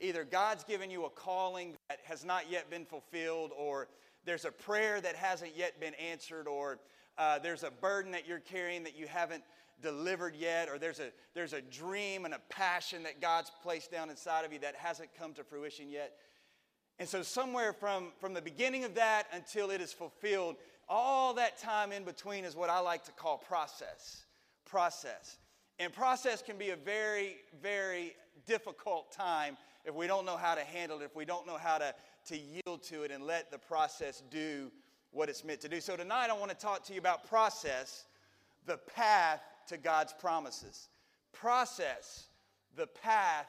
either, God's given you a calling that has not yet been fulfilled, or there's a prayer that hasn't yet been answered, or uh, there's a burden that you're carrying that you haven't delivered yet, or there's a, there's a dream and a passion that God's placed down inside of you that hasn't come to fruition yet. And so, somewhere from, from the beginning of that until it is fulfilled, all that time in between is what I like to call process. Process. And process can be a very, very difficult time if we don't know how to handle it, if we don't know how to, to yield to it and let the process do what it's meant to do. So, tonight I want to talk to you about process, the path to God's promises. Process, the path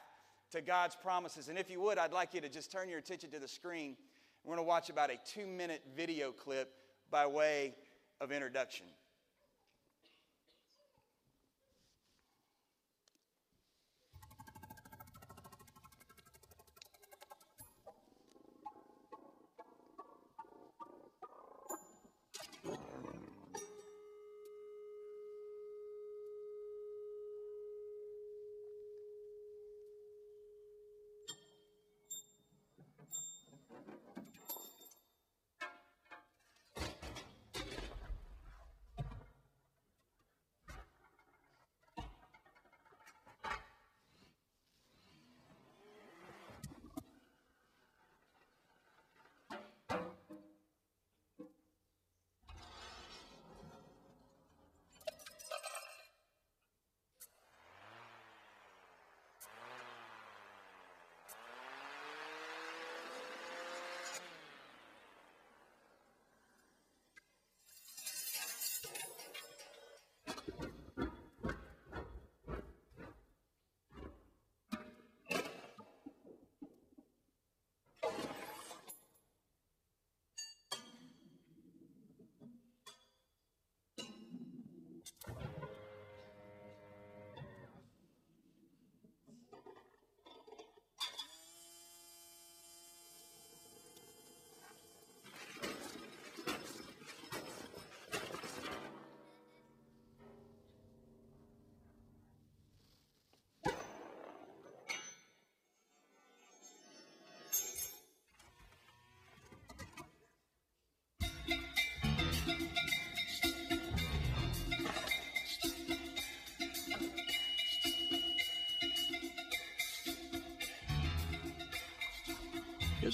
to God's promises. And if you would, I'd like you to just turn your attention to the screen. We're going to watch about a two minute video clip by way of introduction.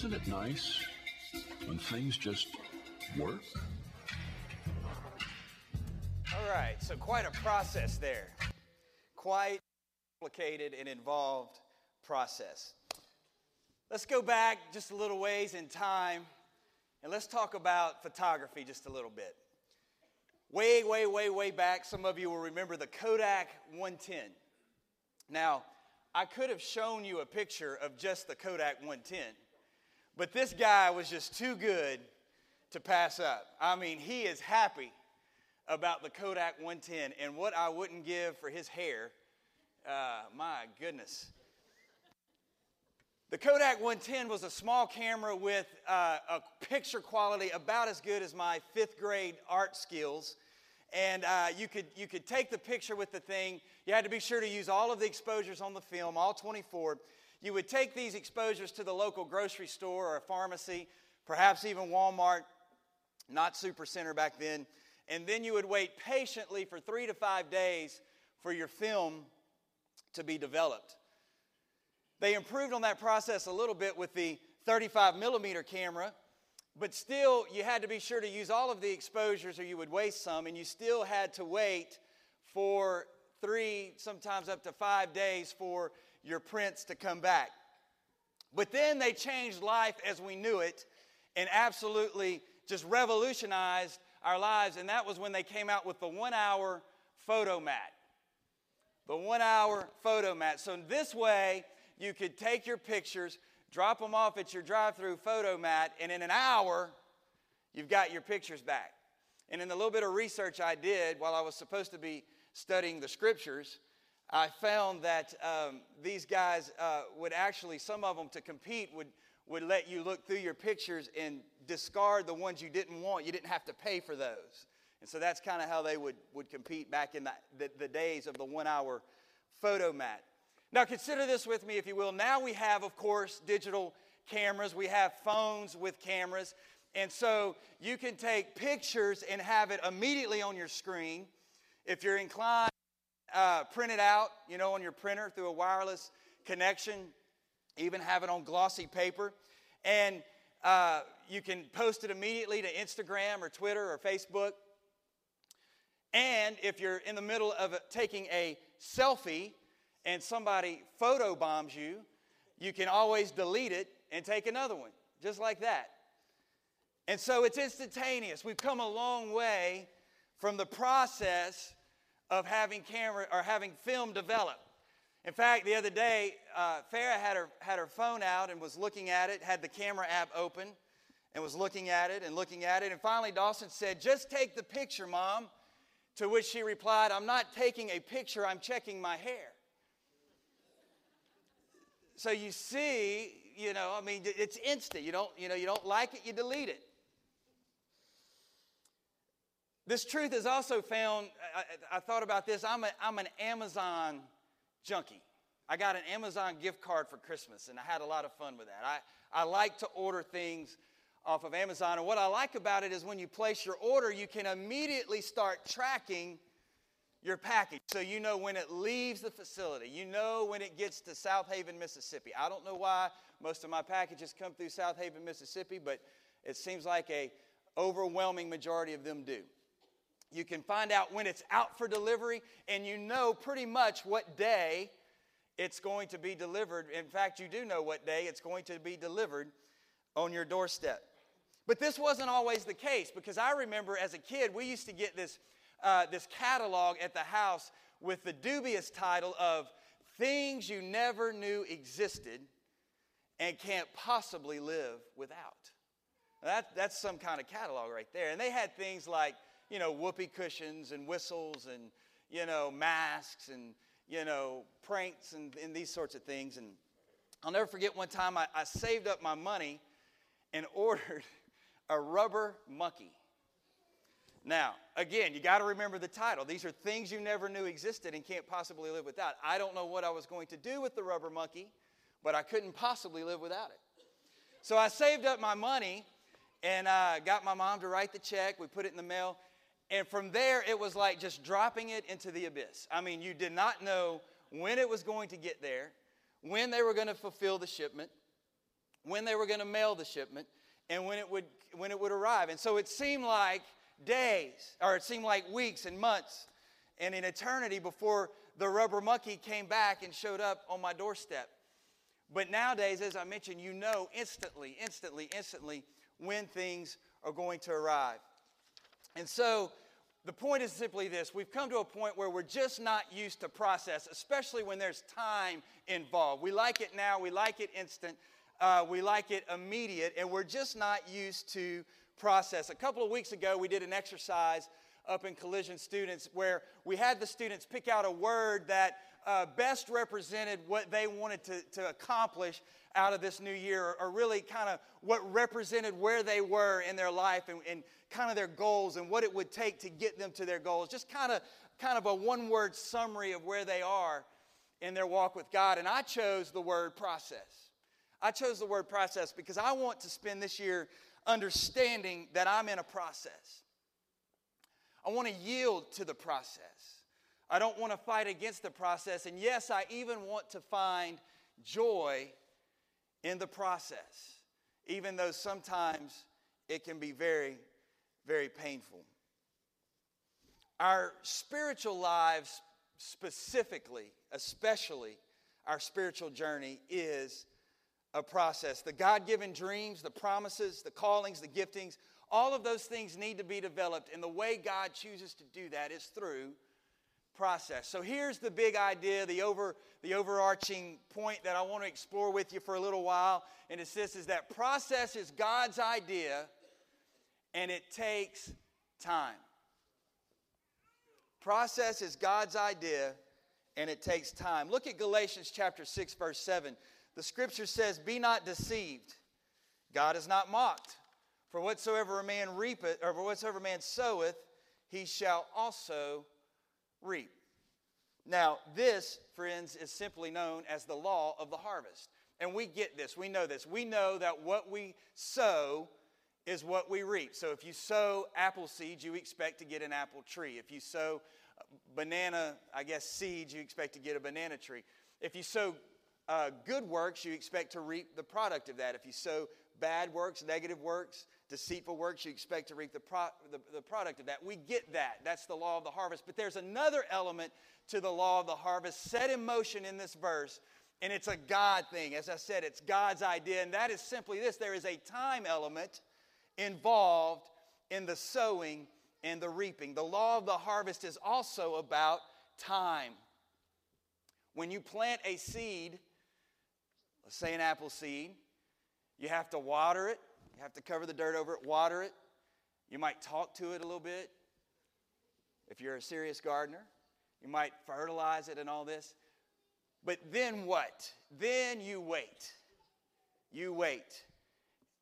Isn't it nice when things just work? All right, so quite a process there. Quite complicated and involved process. Let's go back just a little ways in time and let's talk about photography just a little bit. Way, way, way, way back, some of you will remember the Kodak 110. Now, I could have shown you a picture of just the Kodak 110, but this guy was just too good to pass up. I mean, he is happy about the Kodak 110 and what I wouldn't give for his hair. Uh, my goodness. The Kodak 110 was a small camera with uh, a picture quality about as good as my fifth grade art skills. And uh, you, could, you could take the picture with the thing. You had to be sure to use all of the exposures on the film, all 24. You would take these exposures to the local grocery store or a pharmacy, perhaps even Walmart, not Supercenter back then, and then you would wait patiently for three to five days for your film to be developed. They improved on that process a little bit with the 35 millimeter camera, but still you had to be sure to use all of the exposures or you would waste some, and you still had to wait for three, sometimes up to five days for your prints to come back. But then they changed life as we knew it and absolutely just revolutionized our lives. And that was when they came out with the one hour photo mat. The one hour photo mat. So, in this way, you could take your pictures, drop them off at your drive through photo mat, and in an hour, you've got your pictures back. And in the little bit of research I did while I was supposed to be studying the scriptures, I found that um, these guys uh, would actually, some of them to compete, would, would let you look through your pictures and discard the ones you didn't want. You didn't have to pay for those. And so that's kind of how they would, would compete back in the, the, the days of the one hour photo mat. Now, consider this with me, if you will. Now we have, of course, digital cameras, we have phones with cameras. And so you can take pictures and have it immediately on your screen. If you're inclined, uh, print it out, you know, on your printer through a wireless connection, even have it on glossy paper. And uh, you can post it immediately to Instagram or Twitter or Facebook. And if you're in the middle of taking a selfie and somebody photo bombs you, you can always delete it and take another one, just like that. And so it's instantaneous. We've come a long way from the process of having camera or having film develop. In fact, the other day, uh, Farah had her, had her phone out and was looking at it, had the camera app open, and was looking at it and looking at it. And finally, Dawson said, Just take the picture, Mom. To which she replied, I'm not taking a picture, I'm checking my hair. So you see, you know, I mean, it's instant. You don't, you know, you don't like it, you delete it. This truth is also found, I, I thought about this. I'm, a, I'm an Amazon junkie. I got an Amazon gift card for Christmas, and I had a lot of fun with that. I, I like to order things off of Amazon. And what I like about it is when you place your order, you can immediately start tracking your package. So you know when it leaves the facility, you know when it gets to Southaven, Mississippi. I don't know why most of my packages come through Southaven, Mississippi, but it seems like a overwhelming majority of them do. You can find out when it's out for delivery, and you know pretty much what day it's going to be delivered. In fact, you do know what day it's going to be delivered on your doorstep. But this wasn't always the case because I remember as a kid, we used to get this, uh, this catalog at the house with the dubious title of Things You Never Knew Existed and Can't Possibly Live Without. That, that's some kind of catalog right there. And they had things like, you know, whoopee cushions and whistles and, you know, masks and, you know, pranks and, and these sorts of things. And I'll never forget one time I, I saved up my money and ordered a rubber monkey. Now, again, you got to remember the title. These are things you never knew existed and can't possibly live without. I don't know what I was going to do with the rubber monkey, but I couldn't possibly live without it. So I saved up my money and uh, got my mom to write the check. We put it in the mail. And from there, it was like just dropping it into the abyss. I mean, you did not know when it was going to get there, when they were going to fulfill the shipment, when they were going to mail the shipment and when it would when it would arrive. And so it seemed like days, or it seemed like weeks and months and an eternity before the rubber monkey came back and showed up on my doorstep. But nowadays, as I mentioned, you know instantly, instantly, instantly when things are going to arrive. And so the point is simply this we've come to a point where we're just not used to process, especially when there's time involved. We like it now, we like it instant, uh, we like it immediate, and we're just not used to process. A couple of weeks ago, we did an exercise up in Collision Students where we had the students pick out a word that uh, best represented what they wanted to, to accomplish out of this new year, or really kind of what represented where they were in their life and, and kind of their goals and what it would take to get them to their goals. Just kind of, kind of a one word summary of where they are in their walk with God. And I chose the word process. I chose the word process because I want to spend this year understanding that I'm in a process. I want to yield to the process. I don't want to fight against the process. And yes, I even want to find joy in the process, even though sometimes it can be very, very painful. Our spiritual lives, specifically, especially our spiritual journey, is a process. The God given dreams, the promises, the callings, the giftings, all of those things need to be developed. And the way God chooses to do that is through process. So here's the big idea, the, over, the overarching point that I want to explore with you for a little while. And it's this is that process is God's idea and it takes time. Process is God's idea and it takes time. Look at Galatians chapter 6 verse 7. The scripture says, Be not deceived. God is not mocked. For whatsoever a man reapeth, or whatsoever man soweth, he shall also reap. Now, this, friends, is simply known as the law of the harvest. And we get this, we know this. We know that what we sow is what we reap. So if you sow apple seeds, you expect to get an apple tree. If you sow banana, I guess, seeds, you expect to get a banana tree. If you sow uh, good works, you expect to reap the product of that. If you sow bad works, negative works, deceitful works, you expect to reap the, pro- the, the product of that. We get that. That's the law of the harvest. But there's another element to the law of the harvest set in motion in this verse, and it's a God thing. As I said, it's God's idea, and that is simply this there is a time element involved in the sowing and the reaping. The law of the harvest is also about time. When you plant a seed, let's say an apple seed, you have to water it, you have to cover the dirt over it, water it. You might talk to it a little bit. If you're a serious gardener, you might fertilize it and all this. But then what? Then you wait. You wait.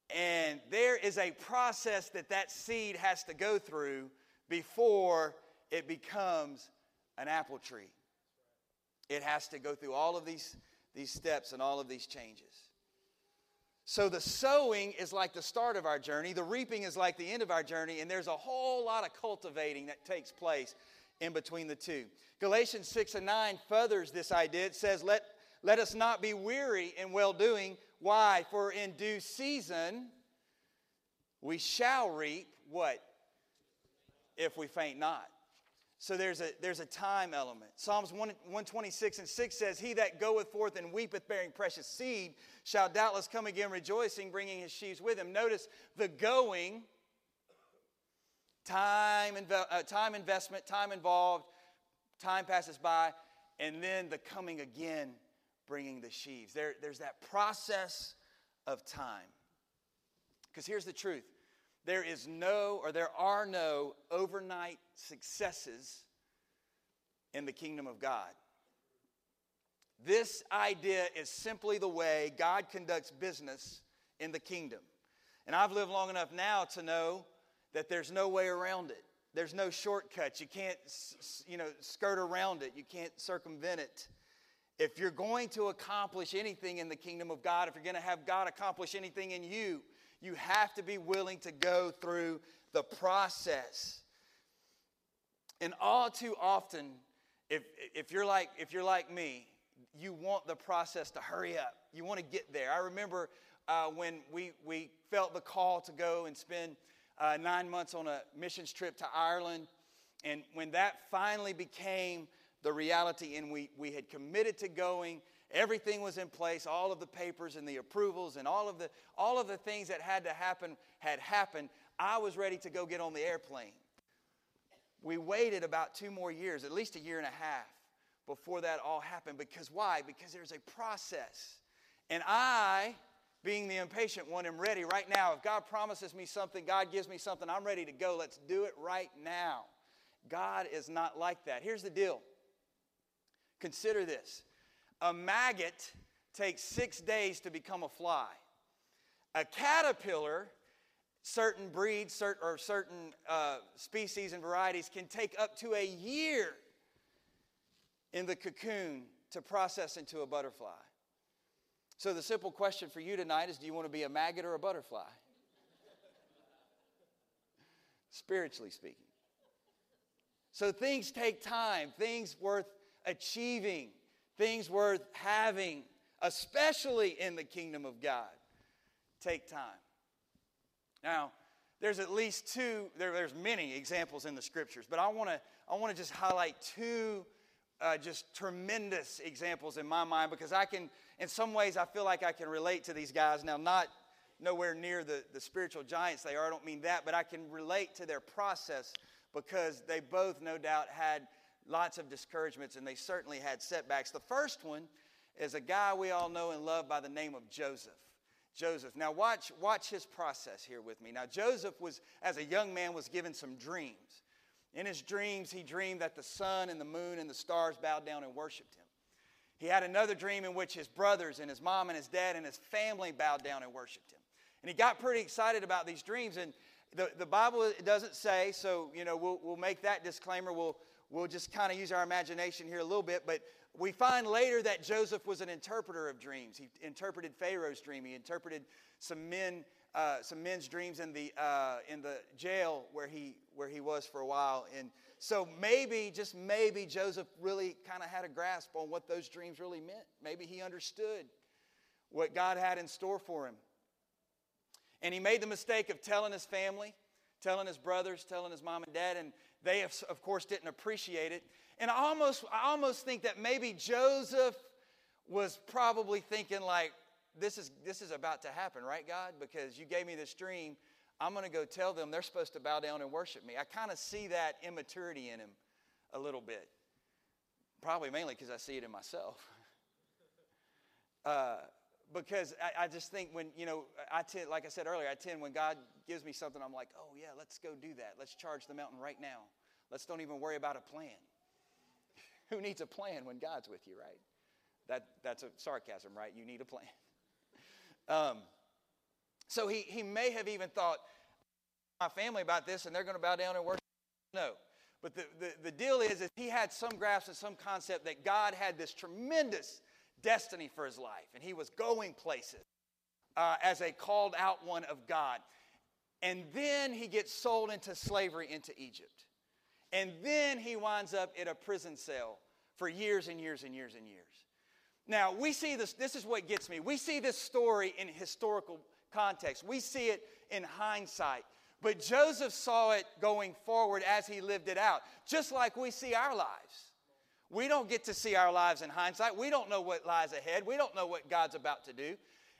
And there is a process that that seed has to go through before it becomes an apple tree. It has to go through all of these, these steps and all of these changes. So the sowing is like the start of our journey, the reaping is like the end of our journey, and there's a whole lot of cultivating that takes place in between the two. Galatians 6 and 9 furthers this idea. It says, Let, let us not be weary in well doing. Why? For in due season we shall reap what? If we faint not. So there's a, there's a time element. Psalms 1, 126 and 6 says, He that goeth forth and weepeth, bearing precious seed, shall doubtless come again rejoicing, bringing his sheaves with him. Notice the going, time, uh, time investment, time involved, time passes by, and then the coming again, bringing the sheaves. There, there's that process of time. Because here's the truth there is no, or there are no overnight successes in the kingdom of God. This idea is simply the way God conducts business in the kingdom. And I've lived long enough now to know that there's no way around it. There's no shortcuts. You can't, you know, skirt around it. You can't circumvent it. If you're going to accomplish anything in the kingdom of God, if you're going to have God accomplish anything in you, you have to be willing to go through the process. And all too often, if, if, you're like, if you're like me, you want the process to hurry up. You want to get there. I remember uh, when we, we felt the call to go and spend uh, nine months on a missions trip to Ireland. And when that finally became the reality and we, we had committed to going, Everything was in place, all of the papers and the approvals and all of the, all of the things that had to happen had happened. I was ready to go get on the airplane. We waited about two more years, at least a year and a half, before that all happened. Because why? Because there's a process. And I, being the impatient one, am ready right now. If God promises me something, God gives me something, I'm ready to go. Let's do it right now. God is not like that. Here's the deal consider this a maggot takes six days to become a fly. A caterpillar, certain breeds or certain uh, species and varieties, can take up to a year in the cocoon to process into a butterfly. So, the simple question for you tonight is do you want to be a maggot or a butterfly? Spiritually speaking. So, things take time, things worth achieving things worth having, especially in the kingdom of God, take time. Now, there's at least two, there, there's many examples in the scriptures, but I want to I want to just highlight two uh, just tremendous examples in my mind because I can, in some ways, I feel like I can relate to these guys. Now, not nowhere near the, the spiritual giants they are, I don't mean that, but I can relate to their process because they both, no doubt, had lots of discouragements, and they certainly had setbacks. The first one is a guy we all know and love by the name of Joseph. Joseph. Now watch, watch his process here with me. Now Joseph was, as a young man, was given some dreams. In his dreams, he dreamed that the sun and the moon and the stars bowed down and worshiped him. He had another dream in which his brothers and his mom and his dad and his family bowed down and worshiped him. And he got pretty excited about these dreams. And the, the Bible doesn't say, so, you know, we'll, we'll make that disclaimer. We'll, we'll just kind of use our imagination here a little bit, but we find later that Joseph was an interpreter of dreams. He interpreted Pharaoh's dream. He interpreted some men, uh, some men's dreams in the uh, in the jail where he where he was for a while. And so maybe, just maybe, Joseph really kind of had a grasp on what those dreams really meant. Maybe he understood what God had in store for him. And he made the mistake of telling his family, telling his brothers, telling his mom and dad, and they, of course, didn't appreciate it. And I almost, I almost think that maybe Joseph was probably thinking, like, this is, this is about to happen, right, God? Because you gave me this dream. I'm going to go tell them they're supposed to bow down and worship me. I kind of see that immaturity in him a little bit. Probably mainly because I see it in myself. Uh, because I, I, just think when, you know, I tend, like I said earlier, I tend when God gives me something, I'm like, oh, yeah, let's go do that. Let's charge the mountain right now. Let's don't even worry about a plan. Who needs a plan when God's with you, right? That, that's a sarcasm, right? You need a plan. Um, so he, he may have even thought, my family about this and they're going to bow down and worship. No. But the, the, the deal is, is he had some grasp and some concept that God had this tremendous destiny for his life, and he was going places uh, as a called out one of God. And then he gets sold into slavery into Egypt. And then he winds up in a prison cell for years and years and years and years. Now, we see this, this is what gets me. We see this story in historical context, we see it in hindsight. But Joseph saw it going forward as he lived it out, just like we see our lives. We don't get to see our lives in hindsight. We don't know what lies ahead. We don't know what God's about to do.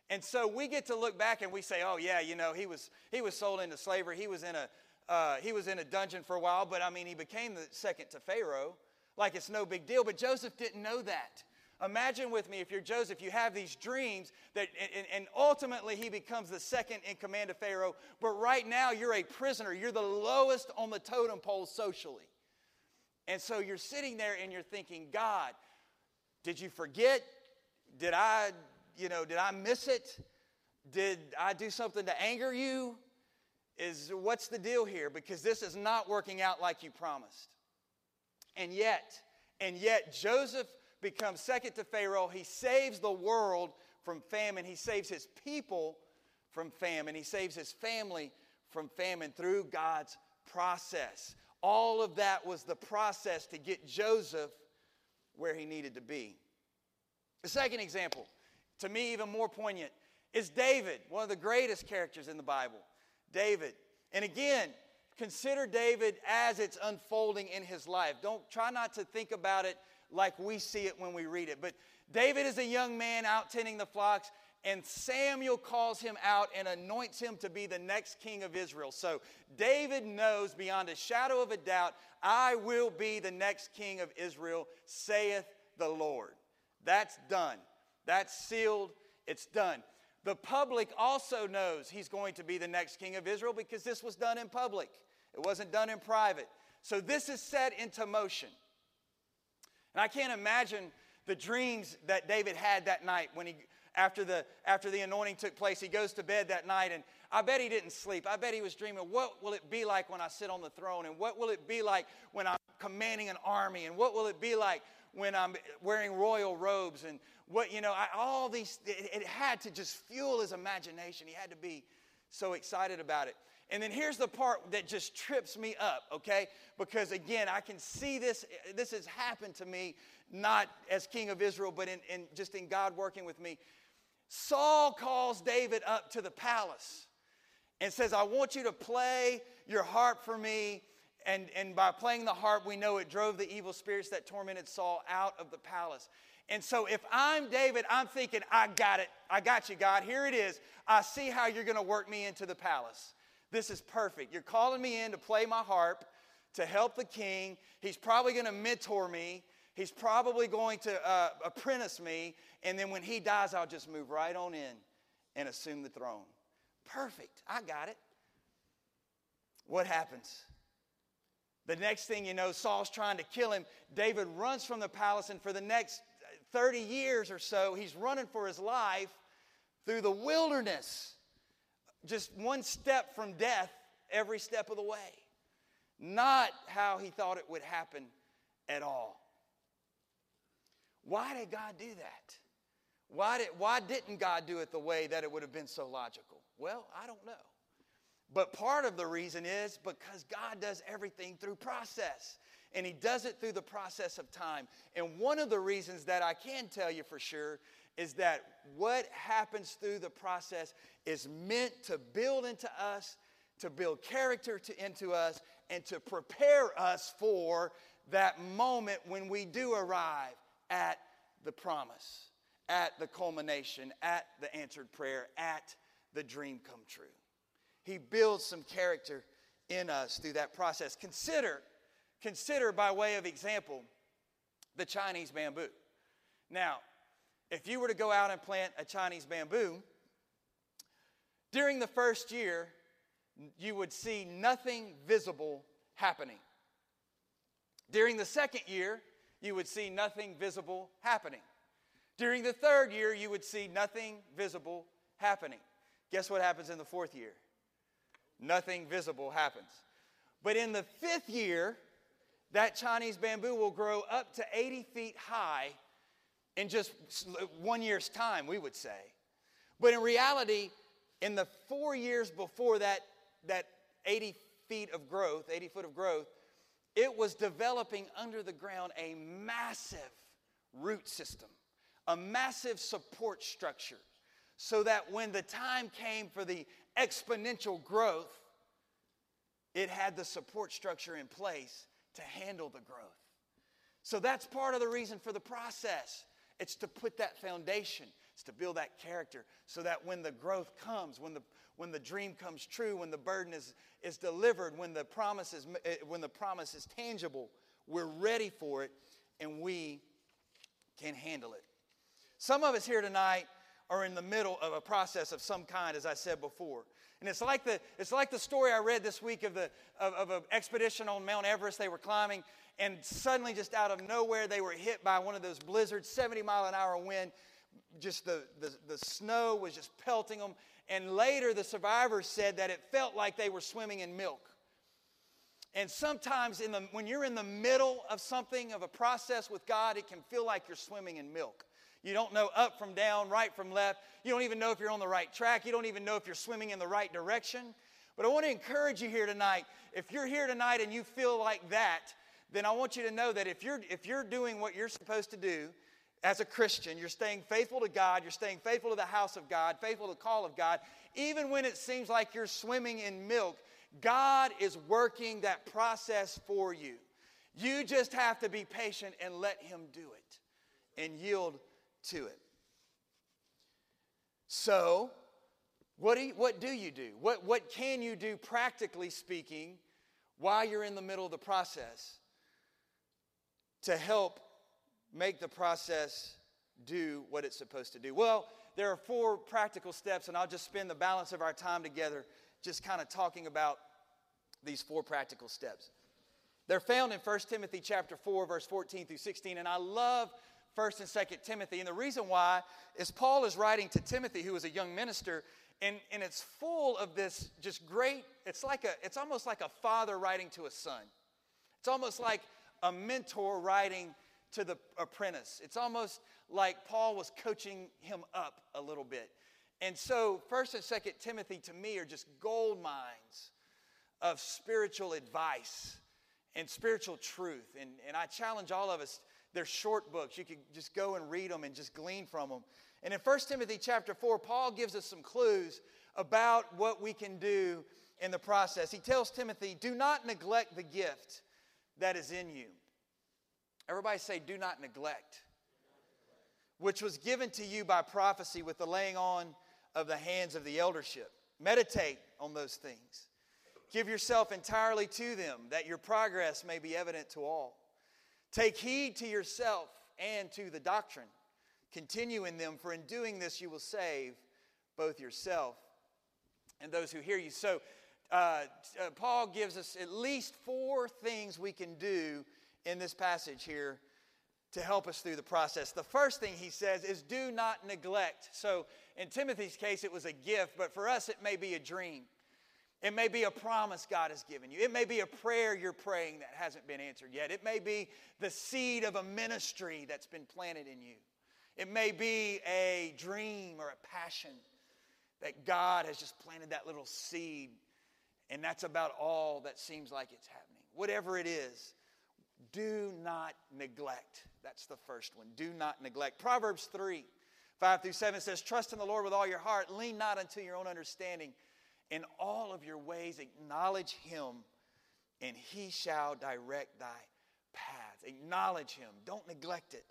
And so we get to look back and we say, oh, yeah, you know, he was, he was sold into slavery. He was, in a, uh, he was in a dungeon for a while, but I mean, he became the second to Pharaoh. Like it's no big deal. But Joseph didn't know that. Imagine with me if you're Joseph, you have these dreams that, and, and, ultimately he becomes the second in command of Pharaoh. But right now you're a prisoner. You're the lowest on the totem pole socially. And so you're sitting there and you're thinking, God, did you forget? Did I, you know, did I miss it? Did I do something to anger you? Is what's the deal here? Because this is not working out like you promised. And yet, and yet Joseph becomes second to Pharaoh. He saves the world from famine. He saves his people from famine. He saves his family from famine through God's process. All of that was the process to get Joseph where he needed to be. The second example, to me even more poignant, is David, one of the greatest characters in the Bible. David. And again, consider David as it's unfolding in his life. Don't try not to think about it like we see it when we read it. But David is a young man out tending the flocks and Samuel calls him out and anoints him to be the next king of Israel. So David knows beyond a shadow of a doubt, I will be the next king of Israel, saith the Lord. That's done. That's sealed. It's done. The public also knows he's going to be the next king of Israel because this was done in public, it wasn't done in private. So this is set into motion. And I can't imagine the dreams that David had that night when he after the, after the anointing took place. He goes to bed that night, and I bet he didn't sleep. I bet he was dreaming, what will it be like when I sit on the throne? And what will it be like when I'm commanding an army? And what will it be like when I'm wearing royal robes? And what, you know, I, all these, it, it had to just fuel his imagination. He had to be so excited about it. And then here's the part that just trips me up, okay? Because again, I can see this, this has happened to me, not as king of Israel, but in, in just in God working with me. Saul calls David up to the palace and says, I want you to play your harp for me. And, and by playing the harp, we know it drove the evil spirits that tormented Saul out of the palace. And so if I'm David, I'm thinking, I got it. I got you, God. Here it is. I see how you're going to work me into the palace. This is perfect. You're calling me in to play my harp, to help the king. He's probably going to mentor me. He's probably going to uh, apprentice me, and then when he dies, I'll just move right on in and assume the throne. Perfect. I got it. What happens? The next thing you know, Saul's trying to kill him. David runs from the palace, and for the next 30 years or so, he's running for his life through the wilderness, just one step from death every step of the way. Not how he thought it would happen at all. Why did God do that? Why, did, why didn't God do it the way that it would have been so logical? Well, I don't know. But part of the reason is because God does everything through process. And He does it through the process of time. And one of the reasons that I can tell you for sure is that what happens through the process is meant to build into us, to build character to, into us, and to prepare us for that moment when we do arrive at the promise, at the culmination, at the answered prayer, at the dream come true. He builds some character in us through that process. Consider, consider by way of example, the Chinese bamboo. Now, if you were to go out and plant a Chinese bamboo, during the first year, you would see nothing visible happening. During the second year, you would see nothing visible happening. During the third year, you would see nothing visible happening. Guess what happens in the fourth year? Nothing visible happens. But in the fifth year, that Chinese bamboo will grow up to 80 feet high in just one year's time, we would say. But in reality, in the four years before that, that 80 feet of growth, 80 foot of growth, it was developing under the ground a massive root system, a massive support structure, so that when the time came for the exponential growth, it had the support structure in place to handle the growth. So that's part of the reason for the process. It's to put that foundation, it's to build that character so that when the growth comes, when the, when the dream comes true, when the burden is, is delivered, when the, promise is, eh, when the promise is tangible, we're ready for it and we can handle it. Some of us here tonight are in the middle of a process of some kind, as I said before. And it's like the, it's like the story I read this week of, the, of, of an expedition on Mount Everest. They were climbing, and suddenly, just out of nowhere, they were hit by one of those blizzards, 70 mile an hour wind. Just the, the, the snow was just pelting them. And later, the survivors said that it felt like they were swimming in milk. And sometimes, in the, when you're in the middle of something, of a process with God, it can feel like you're swimming in milk. You don't know up from down, right from left. You don't even know if you're on the right track. You don't even know if you're swimming in the right direction. But I want to encourage you here tonight. If you're here tonight and you feel like that, then I want you to know that if you're, if you're doing what you're supposed to do as a Christian, you're staying faithful to God, you're staying faithful to the house of God, faithful to the call of God, even when it seems like you're swimming in milk, God is working that process for you. You just have to be patient and let Him do it and yield to it. So, what do you, what do, you do? What, what can you do, practically speaking, while you're in the middle of the process? to help make the process do what it's supposed to do? Well, there are four practical steps, and I'll just spend the balance of our time together just kind of talking about these four practical steps. They're found in 1 Timothy chapter 4, verse 14 through 16, and I love 1st and 2nd Timothy. And the reason why is Paul is writing to Timothy, who was a young minister, and, and it's full of this just great, it's like a, it's almost like a father writing to a son. It's almost like a mentor writing to the apprentice. It's almost like Paul was coaching him up a little bit. And so, 1st and 2nd Timothy to me are just gold mines of spiritual advice and spiritual truth. And, and I challenge all of us, they're short books. You can just go and read them and just glean from them. And in 1 Timothy chapter 4, Paul gives us some clues about what we can do in the process. He tells Timothy, Do not neglect the gift that is in you. Everybody say, do not neglect. Which was given to you by prophecy with the laying on of the hands of the eldership. Meditate on those things. Give yourself entirely to them, that your progress may be evident to all. Take heed to yourself and to the doctrine. Continue in them, for in doing this you will save both yourself and those who hear you. So, uh, uh, Paul gives us at least four things we can do in this passage here to help us through the process. The first thing he says is do not neglect. So in Timothy's case, it was a gift, but for us, it may be a dream. It may be a promise God has given you. It may be a prayer you're praying that hasn't been answered yet. It may be the seed of a ministry that's been planted in you. It may be a dream or a passion that God has just planted that little seed, and that's about all that seems like it's happening. Whatever it is, do not neglect. That's the first one. Do not neglect. Proverbs 3 5 through 7 says, Trust in the Lord with all your heart, lean not unto your own understanding. In all of your ways, acknowledge him, and he shall direct thy paths. Acknowledge him, don't neglect it.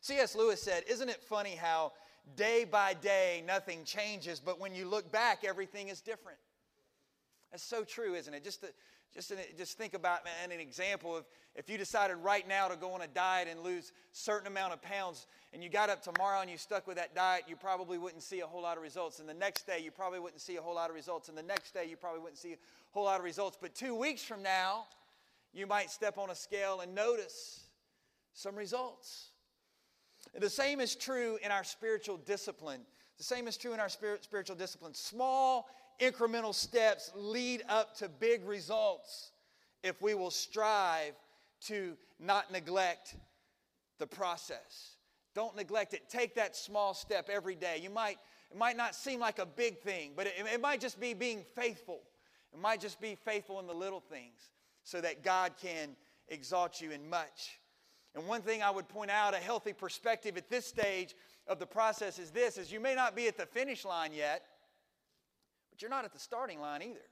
C.S. Lewis said, Isn't it funny how day by day nothing changes, but when you look back, everything is different? That's so true, isn't it? Just to, just, an, just think about man, an example of if you decided right now to go on a diet and lose certain amount of pounds, and you got up tomorrow and you stuck with that diet, you probably wouldn't see a whole lot of results. And the next day, you probably wouldn't see a whole lot of results. And the next day, you probably wouldn't see a whole lot of results. But two weeks from now, you might step on a scale and notice some results. And the same is true in our spiritual discipline. The same is true in our spirit, spiritual discipline. Small incremental steps lead up to big results if we will strive to not neglect the process. Don't neglect it. Take that small step every day. You might, it might not seem like a big thing, but it, it might just be being faithful. It might just be faithful in the little things so that God can exalt you in much. And one thing I would point out, a healthy perspective at this stage of the process is this, is you may not be at the finish line yet, but you're not at the starting line either.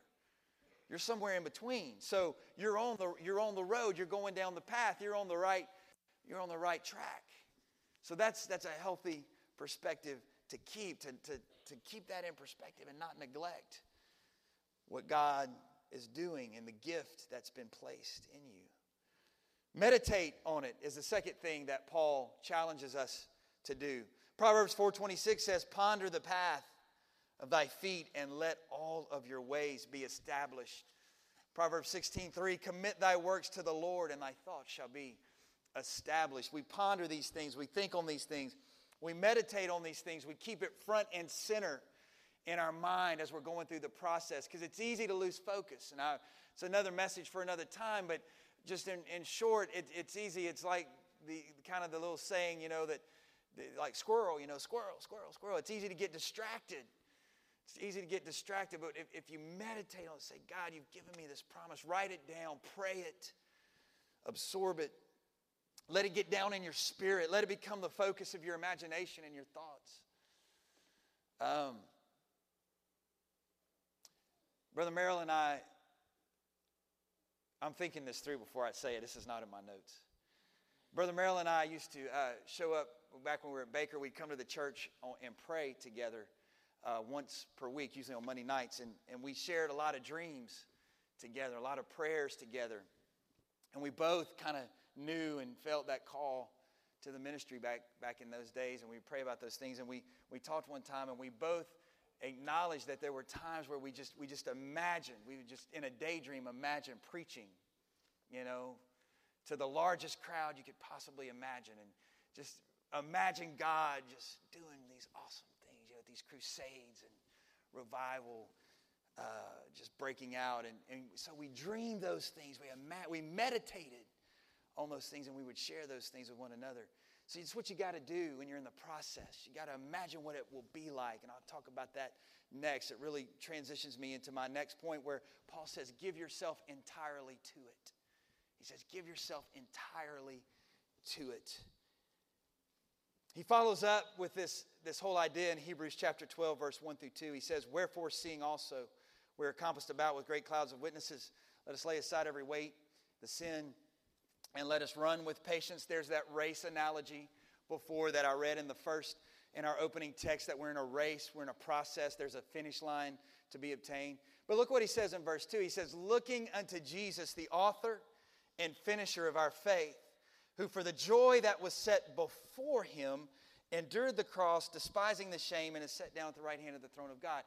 You're somewhere in between. So you're on the, you're on the road, you're going down the path, you're on the right, you're on the right track. So that's, that's a healthy perspective to keep, to, to, to keep that in perspective and not neglect what God is doing and the gift that's been placed in you. Meditate on it is the second thing that Paul challenges us to do. Proverbs 4:26 says, "Ponder the path of thy feet and let all of your ways be established. Proverbs 16:3 Commit thy works to the Lord and thy thoughts shall be established. We ponder these things, we think on these things, we meditate on these things, we keep it front and center in our mind as we're going through the process because it's easy to lose focus. And I, it's another message for another time, but just in, in short, it, it's easy. It's like the kind of the little saying, you know, that like squirrel, you know, squirrel, squirrel, squirrel. It's easy to get distracted it's easy to get distracted, but if, if you meditate on it, say, God, you've given me this promise, write it down, pray it, absorb it, let it get down in your spirit, let it become the focus of your imagination and your thoughts. Um, Brother Merrill and I, I'm thinking this through before I say it. This is not in my notes. Brother Merrill and I used to uh, show up back when we were at Baker. We'd come to the church and pray together uh, once per week, usually on Monday nights, and, and we shared a lot of dreams together, a lot of prayers together. And we both kind of knew and felt that call to the ministry back, back in those days, and we pray about those things. And we, we talked one time, and we both acknowledged that there were times where we just, we just imagined, we would just in a daydream imagine preaching, you know, to the largest crowd you could possibly imagine, and just imagine God just doing these awesome these crusades and revival uh, just breaking out. And, and so we dreamed those things. We, ima- we meditated on those things and we would share those things with one another. See, it's what you got to do when you're in the process. You got to imagine what it will be like. And I'll talk about that next. It really transitions me into my next point where Paul says, Give yourself entirely to it. He says, Give yourself entirely to it. He follows up with this, this whole idea in Hebrews chapter 12, verse 1 through 2. He says, Wherefore, seeing also we're compassed about with great clouds of witnesses, let us lay aside every weight, the sin, and let us run with patience. There's that race analogy before that I read in the first, in our opening text, that we're in a race, we're in a process, there's a finish line to be obtained. But look what he says in verse 2. He says, Looking unto Jesus, the author and finisher of our faith who for the joy that was set before him endured the cross, despising the shame, and is set down at the right hand of the throne of God.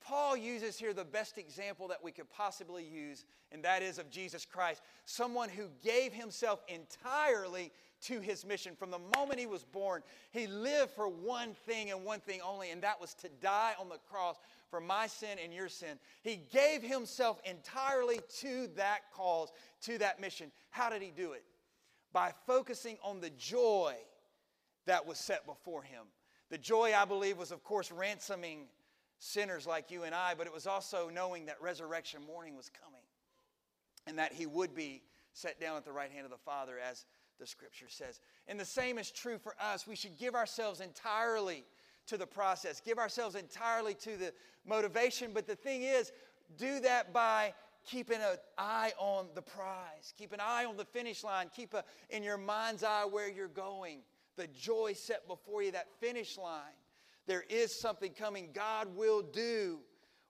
Paul uses here the best example that we could possibly use, and that is of Jesus Christ, someone who gave himself entirely to his mission. From the moment he was born, he lived for one thing and one thing only, and that was to die on the cross for my sin and your sin. He gave himself entirely to that cause, to that mission. How did he do it? By focusing on the joy that was set before him. The joy, I believe, was, of course, ransoming sinners like you and I, but it was also knowing that resurrection morning was coming and that he would be set down at the right hand of the Father, as the scripture says. And the same is true for us. We should give ourselves entirely to the process, give ourselves entirely to the motivation. But the thing is, do that by keeping an uh, eye on the prize, keep an eye on the finish line, keep a, in your mind's eye where you're going, the joy set before you, that finish line. There is something coming. God will do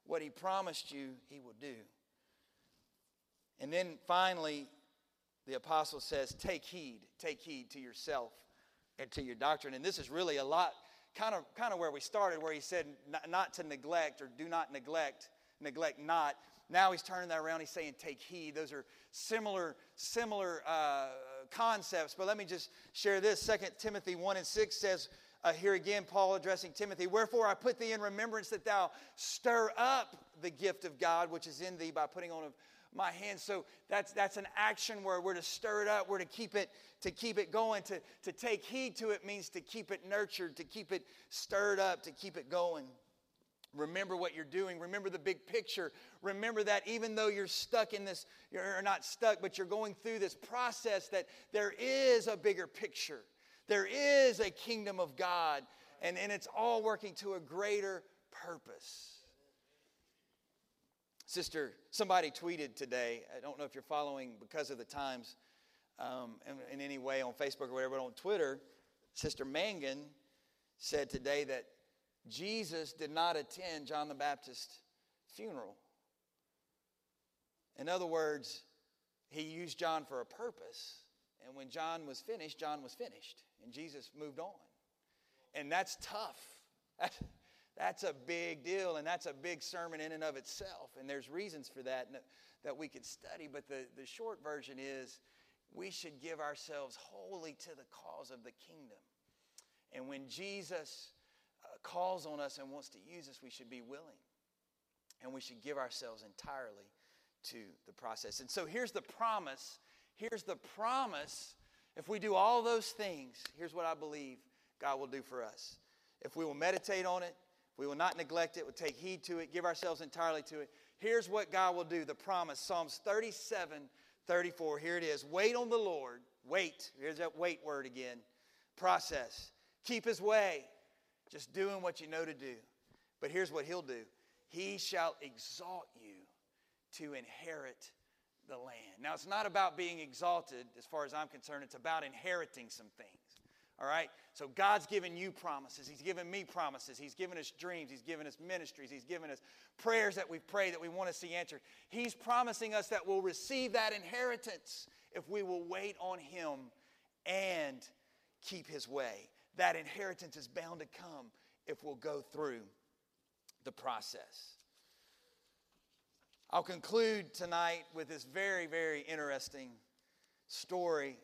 what He promised you He will do. And then finally, the apostle says, Take heed, take heed to yourself and to your doctrine. And this is really a lot, kind of, kind of where we started, where he said not to neglect or do not neglect, neglect not. Now he's turning that around. He's saying, Take heed. Those are similar, similar uh, concepts. But let me just share this. Second Timothy 1 and 6 says, uh, here again, Paul addressing Timothy, Wherefore I put thee in remembrance that thou stir up the gift of God which is in thee by putting on of my hands. So that's that's an action where we're to stir it up, we're to keep it, to keep it going, to, to take heed to it means to keep it nurtured, to keep it stirred up, to keep it going. Remember what you're doing. Remember the big picture. Remember that even though you're stuck in this, you're not stuck, but you're going through this process, that there is a bigger picture. There is a kingdom of God, and, and it's all working to a greater purpose. Sister, somebody tweeted today, I don't know if you're following because of the times um, in, in, any way on Facebook or whatever, but on Twitter, Sister Mangun said today that Jesus did not attend John the Baptist's funeral. In other words, he used John for a purpose. And when John was finished, John was finished. And Jesus moved on. And that's tough. That's, a big deal, and that's a big sermon in and of itself. And there's reasons for that that we could study. But the, the short version is we should give ourselves wholly to the cause of the kingdom. And when Jesus uh, calls on us and wants to use us, we should be willing. And we should give ourselves entirely to the process. And so here's the promise. Here's the promise. If we do all those things, here's what I believe God will do for us. If we will meditate on it, we will not neglect it, we'll take heed to it, give ourselves entirely to it. Here's what God will do the promise Psalms 37 34. Here it is. Wait on the Lord. Wait. Here's that wait word again. Process. Keep his way. Just doing what you know to do. But here's what he'll do He shall exalt you to inherit the land. Now, it's not about being exalted as far as I'm concerned, it's about inheriting some things. All right? So God's given you promises. He's given me promises. He's given us dreams. He's given us ministries. He's given us prayers that we pray that we want to see answered. He's promising us that we'll receive that inheritance if we will wait on Him and keep His way. That inheritance is bound to come if we'll go through the process. I'll conclude tonight with this very, very interesting story.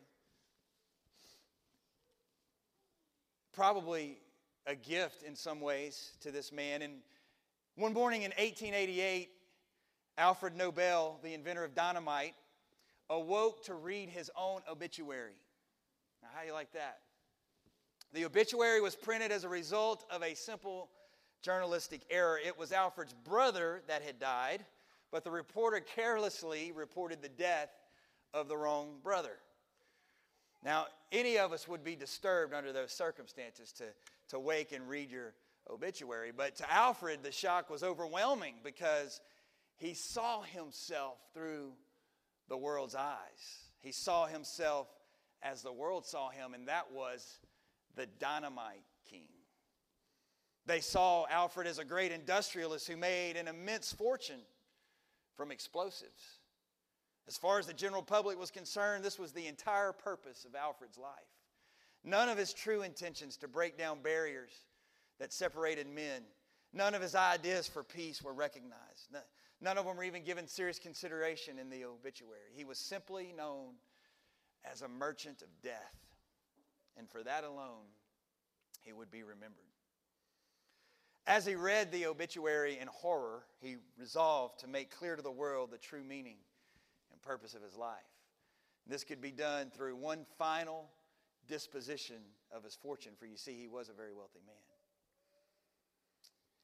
Probably a gift in some ways to this man. And one morning in 1888, Alfred Nobel, the inventor of dynamite, awoke to read his own obituary. Now, how do you like that? The obituary was printed as a result of a simple journalistic error. It was Alfred's brother that had died but the reporter carelessly reported the death of the wrong brother. Now, any of us would be disturbed under those circumstances to, to wake and read your obituary, but to Alfred, the shock was overwhelming because he saw himself through the world's eyes. He saw himself as the world saw him, and that was the dynamite king. They saw Alfred as a great industrialist who made an immense fortune from explosives. As far as the general public was concerned, this was the entire purpose of Alfred's life. None of his true intentions to break down barriers that separated men, none of his ideas for peace were recognized. None of them were even given serious consideration in the obituary. He was simply known as a merchant of death. And for that alone, he would be remembered. As he read the obituary in horror, he resolved to make clear to the world the true meaning and purpose of his life. This could be done through one final disposition of his fortune, for you see, he was a very wealthy man.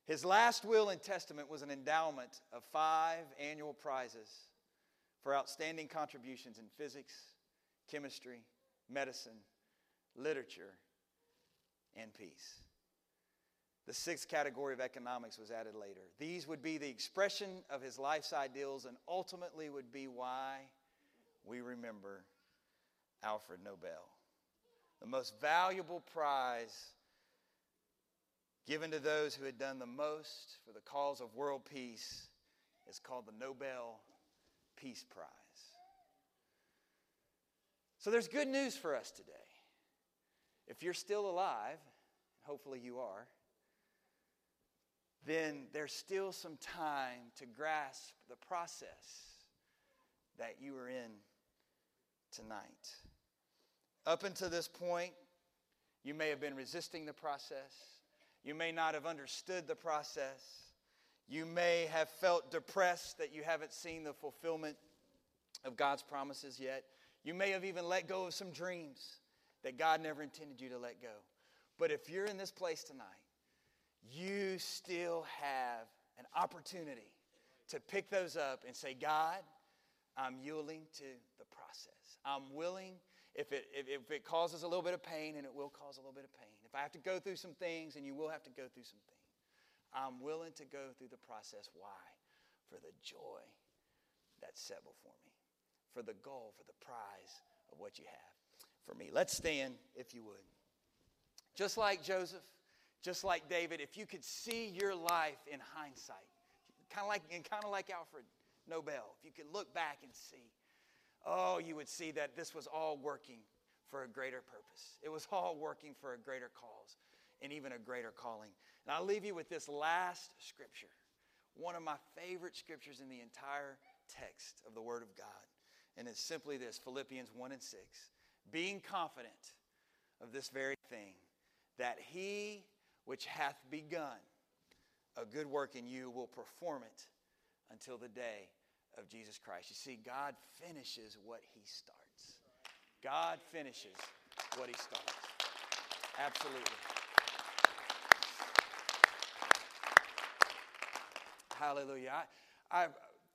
His last will and testament was an endowment of five annual prizes for outstanding contributions in physics, chemistry, medicine, literature, and peace. The sixth category of economics was added later. These would be the expression of his life's ideals and ultimately would be why we remember Alfred Nobel. The most valuable prize given to those who had done the most for the cause of world peace is called the Nobel Peace Prize. So there's good news for us today. If you're still alive, hopefully you are, then there's still some time to grasp the process that you are in tonight. Up until this point, you may have been resisting the process. You may not have understood the process. You may have felt depressed that you haven't seen the fulfillment of God's promises yet. You may have even let go of some dreams that God never intended you to let go. But if you're in this place tonight, you still have an opportunity to pick those up and say, God, I'm yielding to the process. I'm willing, if it, if, if, it causes a little bit of pain, and it will cause a little bit of pain, if I have to go through some things, and you will have to go through some things, I'm willing to go through the process. Why? For the joy that's set before me, for the goal, for the prize of what you have for me. Let's stand, if you would. Just like Joseph, just like David, if you could see your life in hindsight, kind of like, and kind of like Alfred Nobel, if you could look back and see, oh, you would see that this was all working for a greater purpose. It was all working for a greater cause and even a greater calling. And I'll leave you with this last scripture, one of my favorite scriptures in the entire text of the Word of God. And it's simply this Philippians 1 and 6 being confident of this very thing, that he which hath begun a good work in you will perform it until the day of Jesus Christ. You see, God finishes what he starts. God finishes what he starts. Absolutely. Hallelujah. I, I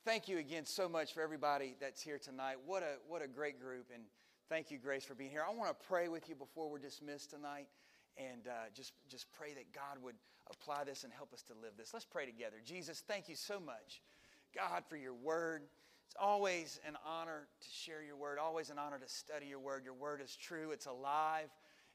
thank you again so much for everybody that's here tonight. What a, what a great group. And Thank you, Grace, for being here. I want to pray with you before we're dismissed tonight and uh, just, just pray that God would apply this and help us to live this. Let's pray together. Jesus, thank you so much, God, for your word. It's always an honor to share your word, always an honor to study your word. Your word is true, it's alive,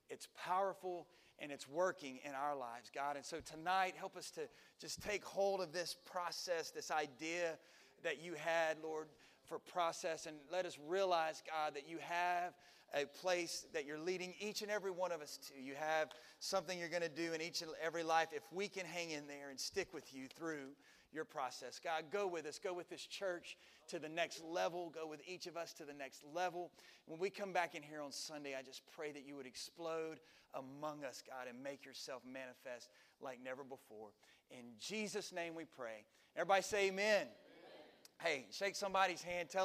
it's powerful, and it's working in our lives, God. And so tonight, help us to just take hold of this process, this idea that you had, Lord for process. And let us realize, God, that you have a place that you're leading each and every one of us to. You have something you're going to do in each and every life if we can hang in there and stick with you through your process. God, go with us. Go with this church to the next level. Go with each of us to the next level. When we come back in here on Sunday, I just pray that you would explode among us, God, and make yourself manifest like never before. In Jesus' name we pray. Everybody say amen. Hey, shake somebody's hand. Tell